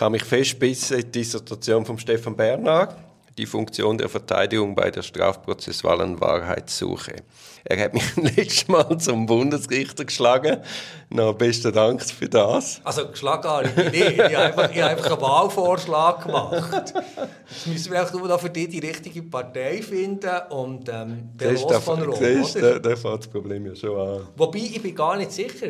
kann mich festbissen die Dissertation von Stefan Bernhard die Funktion der Verteidigung bei der strafprozessualen Wahrheitssuche. Er hat mich letztes Mal zum Bundesrichter geschlagen. Na, besten Dank für das. Also geschlagen habe ich nicht. Ich habe einfach, ich habe einfach einen Wahlvorschlag gemacht. Jetzt müssen wir nur noch für dich die richtige Partei finden und ähm, der Los von Rom. Siehst, da, da fängt das Problem ja schon an. Wobei, ich bin gar nicht sicher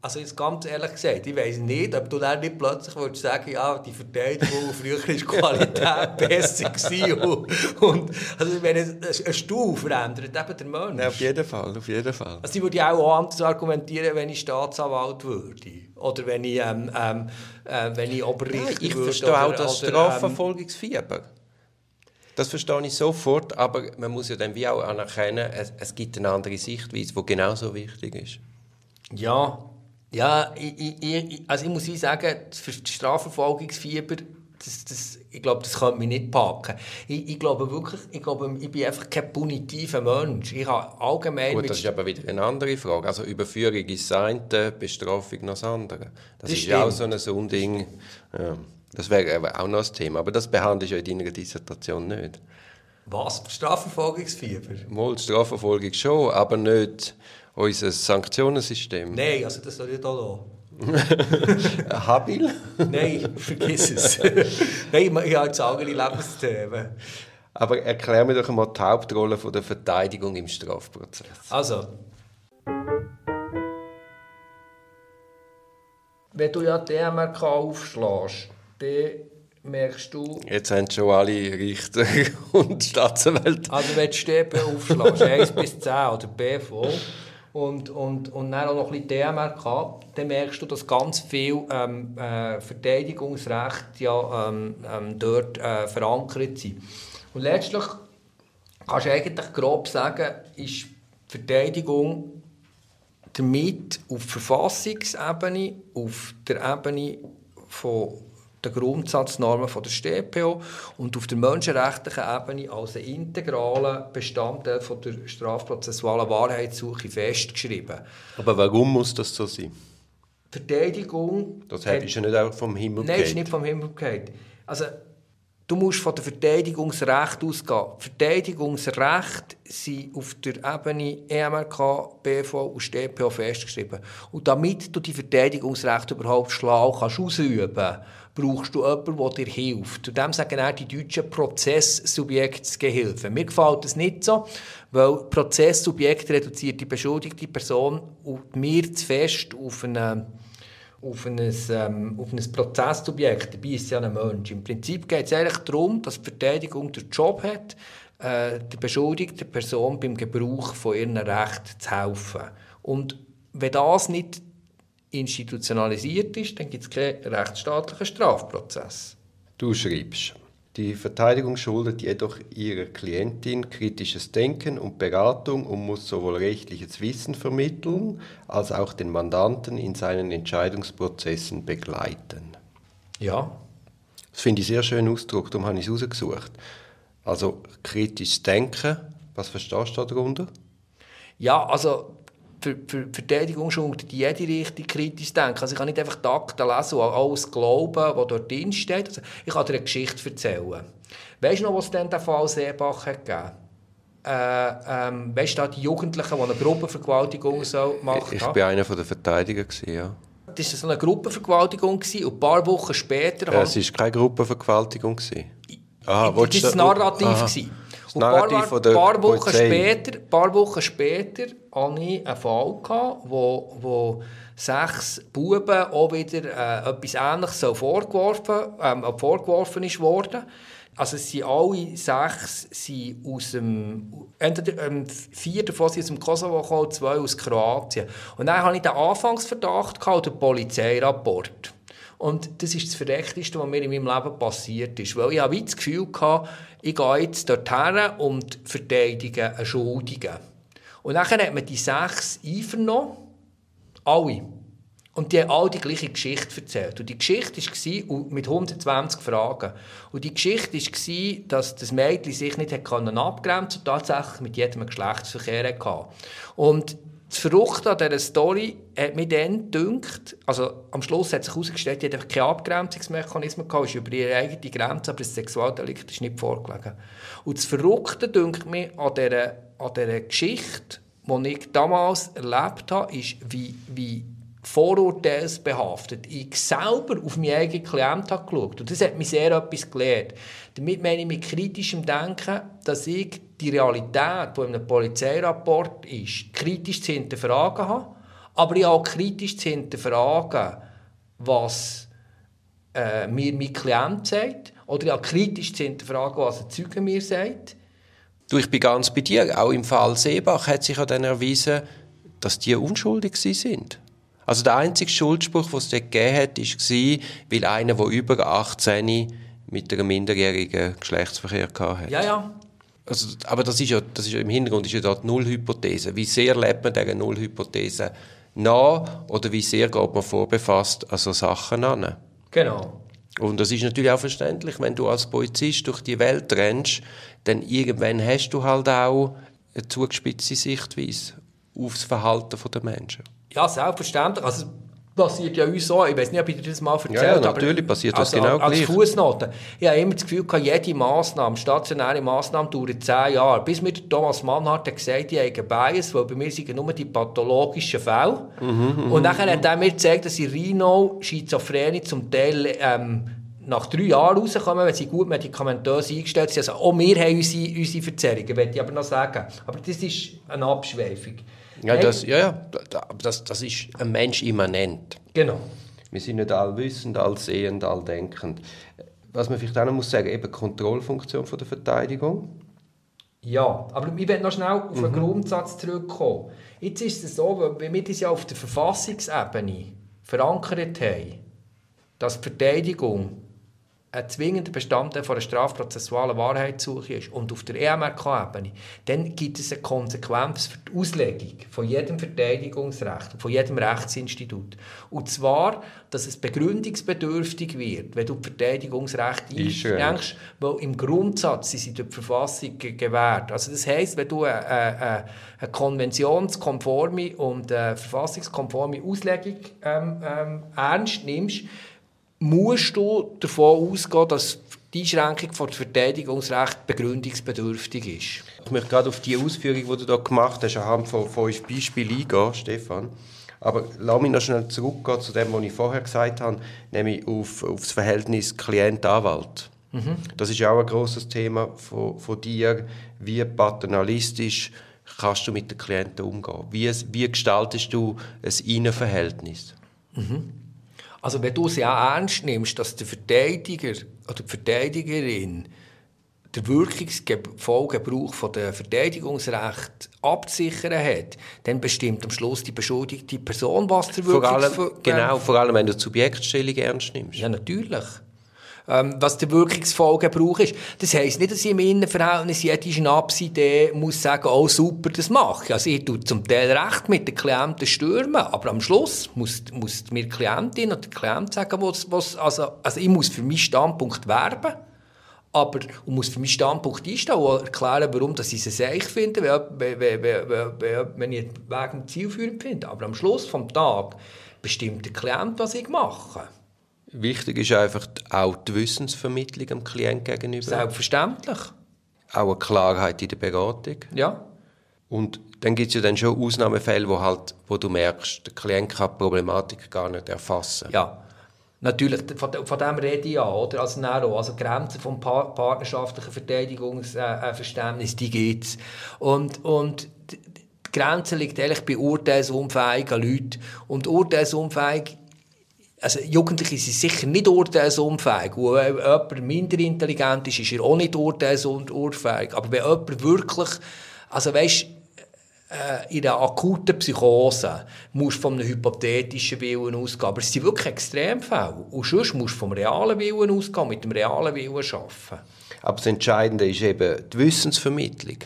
also jetzt ganz ehrlich gesagt, ich weiß nicht, ob du dann nicht plötzlich würdest sagen, ja, die Verteidigung früher die Qualität besser gewesen und, und also wenn es eine Stufe verändert, eben der Mensch. Ja, auf jeden Fall, auf jeden Fall. Also ich würde auch, auch anders argumentieren, wenn ich Staatsanwalt würde oder wenn ich, ähm, ähm, äh, wenn ich Oberrichter ja, ich würde. Ich verstehe auch das ähm, Strafverfolgungsfieber. Das verstehe ich sofort, aber man muss ja dann wie auch anerkennen, es, es gibt eine andere Sichtweise, die genauso wichtig ist. Ja, ja, ich, ich, also ich muss sagen, für das Strafverfolgungsfieber, das, das, ich glaube, das könnte mich nicht packen. Ich, ich, glaube wirklich, ich glaube, ich bin einfach kein punitiver Mensch. Ich habe allgemein... Gut, das ist aber wieder eine andere Frage. Also Überführung ist das eine, Bestrafung noch das andere. Das, das ist ja auch so ein Unding. Ja, das wäre auch noch das Thema. Aber das behandelt ja in deiner Dissertation nicht. Was? Strafverfolgungsfieber? Mal, Strafverfolgung schon, aber nicht unser Sanktionensystem? Nein, also das soll ich da lassen. Habil? Nein, vergiss es. Nein, ich habe jetzt andere Lebensthemen. Aber erklär mir doch einmal die Hauptrolle von der Verteidigung im Strafprozess. Also, wenn du ja die DMRK aufschlägst, dann merkst du... Jetzt haben schon alle Richter und Staatsanwälte... Also wenn du Stäbe aufschlägst, 1 bis 10 oder B voll und, und, und dann auch noch ein bisschen DMRK, dann merkst du, dass ganz viel ähm, äh, Verteidigungsrecht ja, ähm, ähm, dort äh, verankert sind. Und letztlich kannst du eigentlich grob sagen, ist Verteidigung damit auf Verfassungsebene, auf der Ebene von den Grundsatznormen von der StPO und auf der menschenrechtlichen Ebene als ein integraler Bestandteil von der strafprozessualen Wahrheitssuche festgeschrieben. Aber warum muss das so sein? Verteidigung... Das hat, ist ja nicht auch vom Himmel Nein, ist nicht vom Himmel gefallen. Also, du musst von dem Verteidigungsrecht ausgehen. Verteidigungsrecht sind auf der Ebene EMRK, BV und StPO festgeschrieben. Und damit du die Verteidigungsrechte überhaupt schlau kannst ausüben kannst, brauchst du jemanden, der dir hilft. Zu dem sagen auch die deutschen Prozesssubjektsgehilfen. Mir gefällt das nicht so, weil Prozesssubjekt reduziert die beschuldigte Person und mir zu fest auf eine auf ein, ähm, auf ein Prozesssubjekt, dabei ist es ja ein Mensch. Im Prinzip geht es eigentlich darum, dass die Verteidigung den Job hat, äh, der beschuldigten Person beim Gebrauch von ihren Rechten zu helfen. Und wenn das nicht institutionalisiert ist, dann gibt es keinen rechtsstaatlichen Strafprozess. Du schreibst, die Verteidigung schuldet jedoch ihrer Klientin kritisches Denken und Beratung und muss sowohl rechtliches Wissen vermitteln, als auch den Mandanten in seinen Entscheidungsprozessen begleiten. Ja. Das finde ich sehr schön Ausdruck, darum habe ich es rausgesucht. Also kritisches Denken, was verstehst du darunter? Ja, also für, für Verteidigung schon unter jede Richtung kritisch denken. Also ich kann nicht einfach die Akten lesen und alles glauben, was dort drin steht. Also ich kann dir eine Geschichte erzählen. Weißt du noch, was dann der Fall Seebach hat gegeben? Äh, ähm, weißt du, die Jugendlichen, die eine Gruppenvergewaltigung so gemacht Ich war einer der Verteidiger, ja. Das war so eine Gruppenvergewaltigung und ein paar Wochen später... Äh, es war keine Gruppenvergewaltigung. Ah, das war das Narrativ. Und ein paar, paar, Wochen später, paar Wochen später hatte ich einen Fall, gehabt, wo, wo sechs Buben auch wieder äh, etwas Ähnliches vorgeworfen, ähm, vorgeworfen ist worden. Also es sind alle sechs sind aus dem, entweder ähm, vier davon sind aus dem Kosovo gekommen, zwei aus Kroatien. Und dann hatte ich den Anfangsverdacht, gehabt, den Polizeirapport. Und das ist das Verrechteste, was mir in meinem Leben passiert ist. Weil ich habe das Gefühl hatte, ich gehe jetzt dorthin und verteidige einen Schuldigen. Und dann hat man die sechs einvernommen, alle. Und die haben alle die gleiche Geschichte erzählt. Und die Geschichte war mit 120 Fragen. Und die Geschichte war, dass das Mädchen sich nicht abgrenzen konnte und tatsächlich mit jedem Geschlechtsverkehr hatte. Und das Verrückte an dieser Story hat mich dann gedacht, also am Schluss hat sich herausgestellt, die hat keine Abgrenzungsmechanismen gehabt, ist über ihre eigene Grenze, aber das Sexualdelikt ist nicht vorgelegen. Und das Verrückte, denke mich, an dieser, an dieser Geschichte, die ich damals erlebt habe, ist, wie, wie vorurteilsbehaftet ich selber auf meinen eigenen Klienten habe geschaut. Und das hat mich sehr etwas gelehrt. Damit meine ich mit kritischem Denken, dass ich die Realität, die in einem Polizeirapport ist, kritisch zu hinterfragen habe, aber ich auch kritisch zu hinterfragen, was äh, mir mein Klient sagt, oder auch kritisch zu hinterfragen, was ein Zeuge mir sagt. Du, ich bin ganz bei dir. Auch im Fall Seebach hat sich ja dann erwiesen, dass die unschuldig sind. Also der einzige Schuldspruch, den es dort gegeben hat, war, weil einer, der über 18 mit einer minderjährigen Geschlechtsverkehr hatte. Ja, ja. Also, aber das ist ja, das ist ja im Hintergrund ist ja die Nullhypothese. Wie sehr lebt man dieser Nullhypothese nach oder wie sehr geht man vorbefasst an so Sachen an? Genau. Und das ist natürlich auch verständlich, wenn du als Polizist durch die Welt rennst, dann irgendwann hast du halt auch eine zugespitzte Sichtweise aufs Verhalten der Menschen. Ja, selbstverständlich. Also, passiert ja uns so. Ich weiß nicht, ob ich dir das mal erzählt habe. Ja, ja, natürlich passiert das also, genau als gleich. Als Fußnote. Ich habe immer das Gefühl, jede Massnahme, stationäre Massnahme, dauert zehn Jahre. Bis mir Thomas Mannhardt hat gesagt, ich habe Bias, weil bei mir sind nur die pathologischen Fälle. Mhm, mhm Und dann hat er mir gezeigt, dass in Rhino Schizophrenie zum Teil ähm, nach drei Jahren rauskommen, wenn sie gut medikamentös eingestellt sind. Also auch wir haben unsere, unsere Verzerrungen, möchte ich aber noch sagen. Aber das ist eine Abschweifung. Ja, das, ja, ja das, das ist ein Mensch immanent. Genau. Wir sind nicht allwissend, allsehend, alldenkend. Was man vielleicht auch noch muss sagen, eben Kontrollfunktion von der Verteidigung. Ja, aber ich will noch schnell auf den mhm. Grundsatz zurückkommen. Jetzt ist es so, wenn wir das ja auf der Verfassungsebene verankert haben, dass die Verteidigung ein zwingender Bestandteil von einer strafprozessualen Wahrheitssuche ist und auf der EMRK-Ebene, dann gibt es eine Konsequenz für die Auslegung von jedem Verteidigungsrecht und von jedem Rechtsinstitut. Und zwar, dass es begründungsbedürftig wird, wenn du die Verteidigungsrecht einschränkst, weil im Grundsatz sind sie durch die Verfassung gewährt. Also das heisst, wenn du eine, eine, eine konventionskonforme und eine verfassungskonforme Auslegung ähm, ähm, ernst nimmst, musst du davon ausgehen, dass die Einschränkung von Verteidigungsrecht begründungsbedürftig ist. Ich möchte gerade auf die Ausführung, die du da gemacht hast, anhand von fünf Beispielen eingehen, Stefan. Aber lass mich noch schnell zurückgehen zu dem, was ich vorher gesagt habe, nämlich auf, auf das Verhältnis Klient-Anwalt. Mhm. Das ist auch ein großes Thema von, von dir. Wie paternalistisch kannst du mit den Klienten umgehen? Wie, wie gestaltest du ein Innenverhältnis? Mhm. Also wenn du es ja ernst nimmst, dass der Verteidiger oder die Verteidigerin den wirkungsvollen Gebrauch der Verteidigungsrecht abzusichern hat, dann bestimmt am Schluss die beschuldigte Person, was der vor allem, Genau, vor allem wenn du die Subjektstellung ernst nimmst. Ja, natürlich ähm, was der wirkungsvolle Gebrauch ist. Das heisst nicht, dass ich im Innenverhältnis jede Schnapsidee muss sagen, oh super, das mache ich. Also ich tue zum Teil recht mit den Klienten stürmen, aber am Schluss muss, muss mir die Klientin oder der Klient sagen, was, was, also, also ich muss für meinen Standpunkt werben aber und muss für meinen Standpunkt einstehen und erklären, warum dass ich es seich finde, wenn, wenn, wenn, wenn ich den Weg zielführend finde. Aber am Schluss des Tages bestimmt der Klient, was ich mache. Wichtig ist einfach auch die Wissensvermittlung dem Klienten gegenüber. Selbstverständlich. Auch eine Klarheit in der Beratung. Ja. Und dann gibt es ja dann schon Ausnahmefälle, wo, halt, wo du merkst, der Klient kann die Problematik gar nicht erfassen. Ja, natürlich, von, von dem rede ich ja, oder? Also, Nero, also Grenzen vom partnerschaftlichen Verteidigungsverständnis, die gibt es. Und, und die Grenze liegt eigentlich bei urteilsunfähigen Leuten. Und urteilsunfähig also Jugendliche sind sicher nicht urteilsunfähig. Und wenn jemand minder intelligent ist, ist er auch nicht urteilsunfähig. Aber wenn jemand wirklich, also weißt, äh, in einer akuten Psychose musst du von einem hypothetischen Willen ausgehen. Aber es sind wirklich Extremfälle. Und sonst musst du vom realen Willen ausgehen, mit dem realen Willen arbeiten. Aber das Entscheidende ist eben die Wissensvermittlung.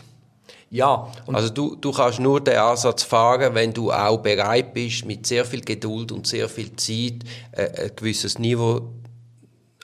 Ja. also du, du kannst nur den Ansatz fahren, wenn du auch bereit bist, mit sehr viel Geduld und sehr viel Zeit äh, ein gewisses Niveau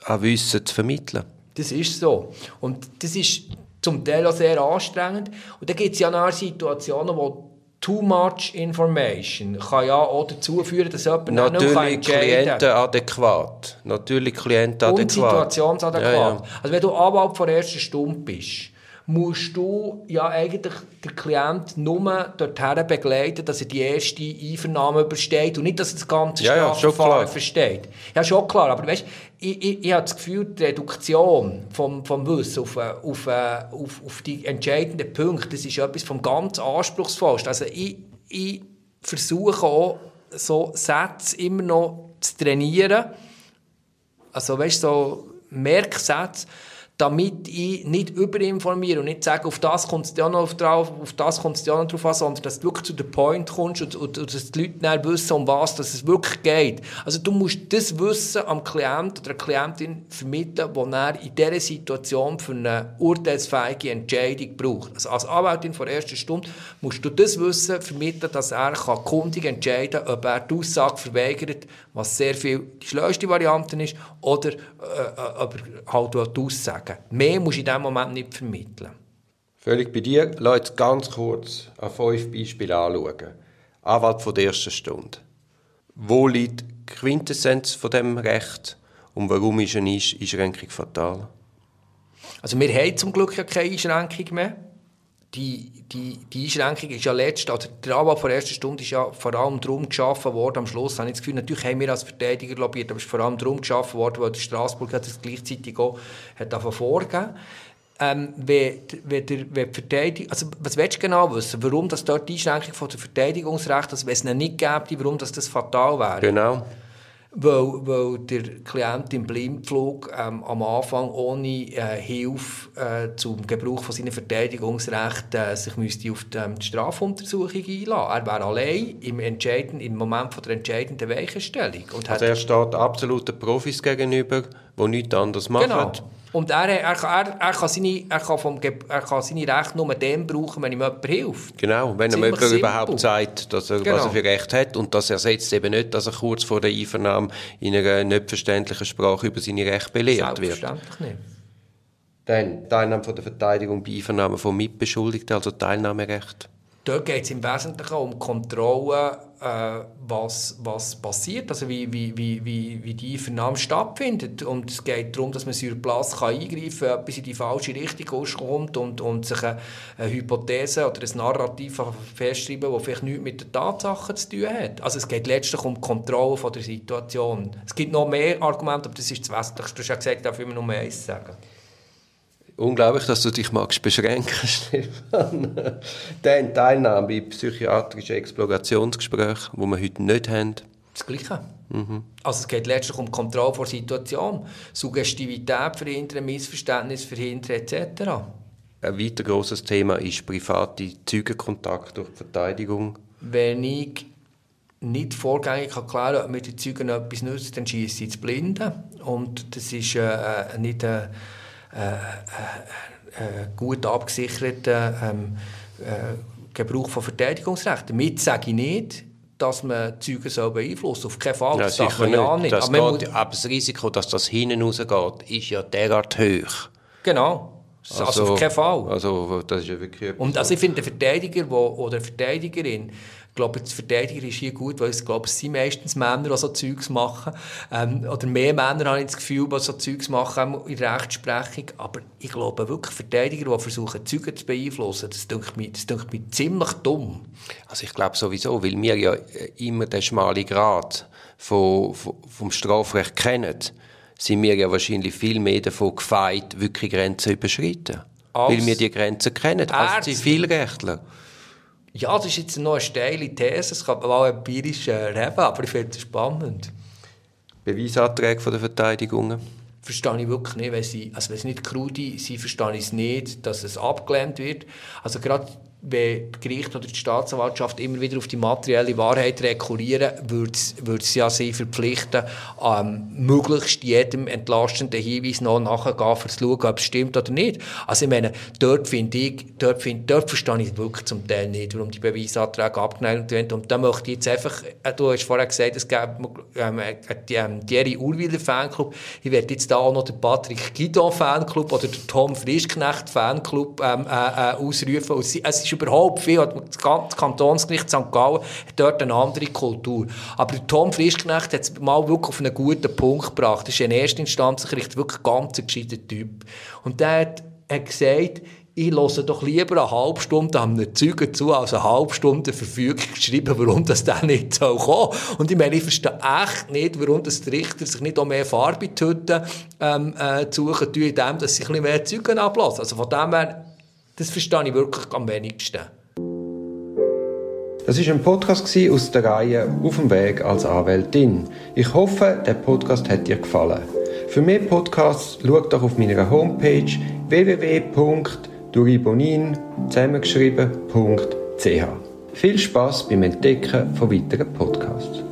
an Wissen zu vermitteln. Das ist so. Und das ist zum Teil auch sehr anstrengend. Und da gibt es ja noch Situationen, wo too much information kann ja auch dazu führen, dass jemand Natürlich klientenadäquat. Natürlich klientenadäquat. Und situationsadäquat. Ja, ja. Also wenn du Anwalt von der ersten Stunde bist, musst du ja eigentlich den Klient nur dorthin begleiten, dass er die erste Einvernahme übersteht und nicht, dass er das ganze ja, Strafverfahren ja, versteht. Ja, schon klar, aber weißt, ich, ich, ich habe das Gefühl, die Reduktion vom, vom Wissen auf, auf, auf, auf die entscheidenden Punkte, das ist etwas vom ganz anspruchsvollsten. Also ich, ich versuche auch, so Sätze immer noch zu trainieren, also weißt, so Merksätze, damit ich nicht überinformiere und nicht sage, auf das kommt es ja noch drauf, auf das kommt es ja noch drauf an, sondern dass du wirklich zu dem Point kommst und, und, und dass die Leute dann wissen, um was dass es wirklich geht. Also du musst das Wissen am Klient oder der Klientin vermitteln, das er in dieser Situation für eine urteilsfähige Entscheidung braucht. Also als Anwältin vor der ersten Stunde musst du das Wissen vermitteln, dass er kann kundig entscheiden kann, ob er die Aussage verweigert, was sehr viel die schleuste Variante ist, oder äh, äh ob er halt die Aussage sagen. Mehr musst du in diesem Moment nicht vermitteln. Völlig bei dir. Lass uns ganz kurz an fünf Beispiele anschauen. Anwalt von der ersten Stunde. Wo liegt die Quintessenz von dem Recht und warum ist eine Einschränkung fatal? Also wir haben zum Glück ja keine Einschränkung mehr die, die, die Einschränkung ist ja letzt, also der Anwalt von der ersten Stunde ist ja vor allem darum geschaffen worden, am Schluss habe ich das Gefühl, natürlich haben wir als Verteidiger lobbyiert, aber es ist vor allem darum geschaffen worden, weil der Straßburg hat das gleichzeitig auch hat vorgegeben ähm, wenn, der, wenn Verteidigung, also was willst du genau wissen? Warum das dort die Einschränkung von der Verteidigungsrecht, also wenn es nicht gäbe, warum das, das fatal wäre? Genau weil, weil der Klient im Blindflug ähm, am Anfang ohne äh, Hilfe äh, zum Gebrauch von seinen Verteidigungsrechten äh, sich müsste auf die, ähm, die Strafuntersuchung einlassen. Er wäre allein im, Entscheiden, im Moment von der entscheidenden Weichenstellung. Und also er steht absoluten Profis gegenüber, die nichts anderes machen. Genau. Und er, er, er, er, kann seine, er, kann vom, er kann seine Rechte nur dem brauchen, wenn ihm jemand hilft. Genau, wenn ihm jemand überhaupt sagt, dass er, genau. was er für Recht hat. Und das ersetzt eben nicht, dass er kurz vor der Einvernahme in einer nicht verständlichen Sprache über seine Rechte belehrt wird. Selbstverständlich nicht. Dann Teilnahme von der Verteidigung bei Einvernahme von Mitbeschuldigten, also Teilnahmerecht. Dort geht es im Wesentlichen um Kontrolle, äh, was, was passiert, also wie, wie, wie, wie, wie die Vernahme stattfindet. Und es geht darum, dass man sur Platz kann eingreifen kann, etwas in die falsche Richtung auskommt und, und sich eine, eine Hypothese oder ein Narrativ festschreiben, das vielleicht nichts mit den Tatsachen zu tun hat. Also es geht letztlich um die Kontrolle von der Situation. Es gibt noch mehr Argumente, aber das ist das Wesentlichste. Du hast ja gesagt, darf ich nur eins sagen. Unglaublich, dass du dich magst beschränken, Stefan. Dann Teilnahme bei psychiatrischen Explorationsgesprächen, die wir heute nicht haben. Das Gleiche. Mhm. Also es geht letztlich um Kontrolle der Situation, Suggestivität verhindern, Missverständnis verhindern etc. Ein weiter grosses Thema ist private Zeugenkontakt durch die Verteidigung. Wenn ich nicht vorgängig kann klären kann, ob mir die Zeugen etwas nützt, dann schieße ich ins Blinde. Und das ist äh, äh nicht... Äh, äh, äh, äh, gut abgesicherten ähm, Gebrauch von Verteidigungsrechten. Damit sage ich nicht, dass man Zeugen so beeinflussen Auf keinen Fall. Ja, das darf man ja nicht. Das aber, geht, aber, das Risiko, dass das hinten rausgeht, ist ja derart hoch. Genau. Also, also auf keinen Fall. Also, das ist ja wirklich Und also ich finde, der Verteidiger wo, oder Verteidigerin, glaube, der Verteidiger ist hier gut, weil ich glaube, es sind meistens Männer, die so Zeugs machen. Ähm, oder mehr Männer habe ich das Gefühl, die so Zeugs machen in der Rechtsprechung. Aber ich glaube wirklich, Verteidiger, die versuchen, Zeugen zu beeinflussen, das das denke mich ziemlich dumm. Also ich glaube sowieso, weil wir ja immer den schmalen Grad vom, vom Strafrecht kennen, sind wir ja wahrscheinlich viel mehr davon gefeit, wirklich Grenzen zu überschreiten. Als weil wir die Grenzen kennen, als Zivilrechtler. Ja, das ist jetzt noch eine steile These, das kann man auch empirisch äh, reden, aber ich finde es spannend. Beweisanträge von der Verteidigungen? Verstehe ich wirklich nicht. Wenn sie, also wenn es nicht krude sind, verstehe ich es nicht, dass es abgelehnt wird. Also gerade wenn das Gericht oder die Staatsanwaltschaft immer wieder auf die materielle Wahrheit rekurrieren, würde es ja sie verpflichten, ähm, möglichst jedem entlastenden Hinweis noch nachzugehen, um zu schauen, ob es stimmt oder nicht. Also ich meine, dort finde ich, dort, find, dort verstehe ich wirklich zum Teil nicht, warum die Beweisanträge abgenommen werden. Und da möchte ich jetzt einfach, äh, du hast vorher gesagt, es gäbe ähm, äh, ähm, Thierry Urwiller Fanclub, ich werde jetzt da auch noch den Patrick Guidon Fanclub oder den Tom Frischknecht Fanclub ähm, äh, äh, ausrufen. Und es ist überhaupt viel. Das Kantonsgericht St. Gallen hat dort eine andere Kultur. Aber Tom Frischknecht hat es mal wirklich auf einen guten Punkt gebracht. Das ist in erster Instanz wirklich ein ganz gescheiter Typ. Und der hat, hat gesagt, ich höre doch lieber eine halbe Stunde einem Zeugen zu, als eine halbe Stunde Verfügung schreiben, warum das dann nicht so kommen Und ich meine, ich verstehe echt nicht, warum das die Richter sich nicht auch mehr Farbe in ähm, äh, suchen, indem dass sie ein bisschen mehr Zeugen ablassen. Also von dem her, das verstehe ich wirklich am wenigsten. Das war ein Podcast aus der Reihe Auf dem Weg als Anwältin. Ich hoffe, der Podcast hat dir gefallen. Für mehr Podcasts schau doch auf meiner Homepage www duribonin zusammengeschrieben.ch. Viel Spaß beim Entdecken von weiteren Podcasts.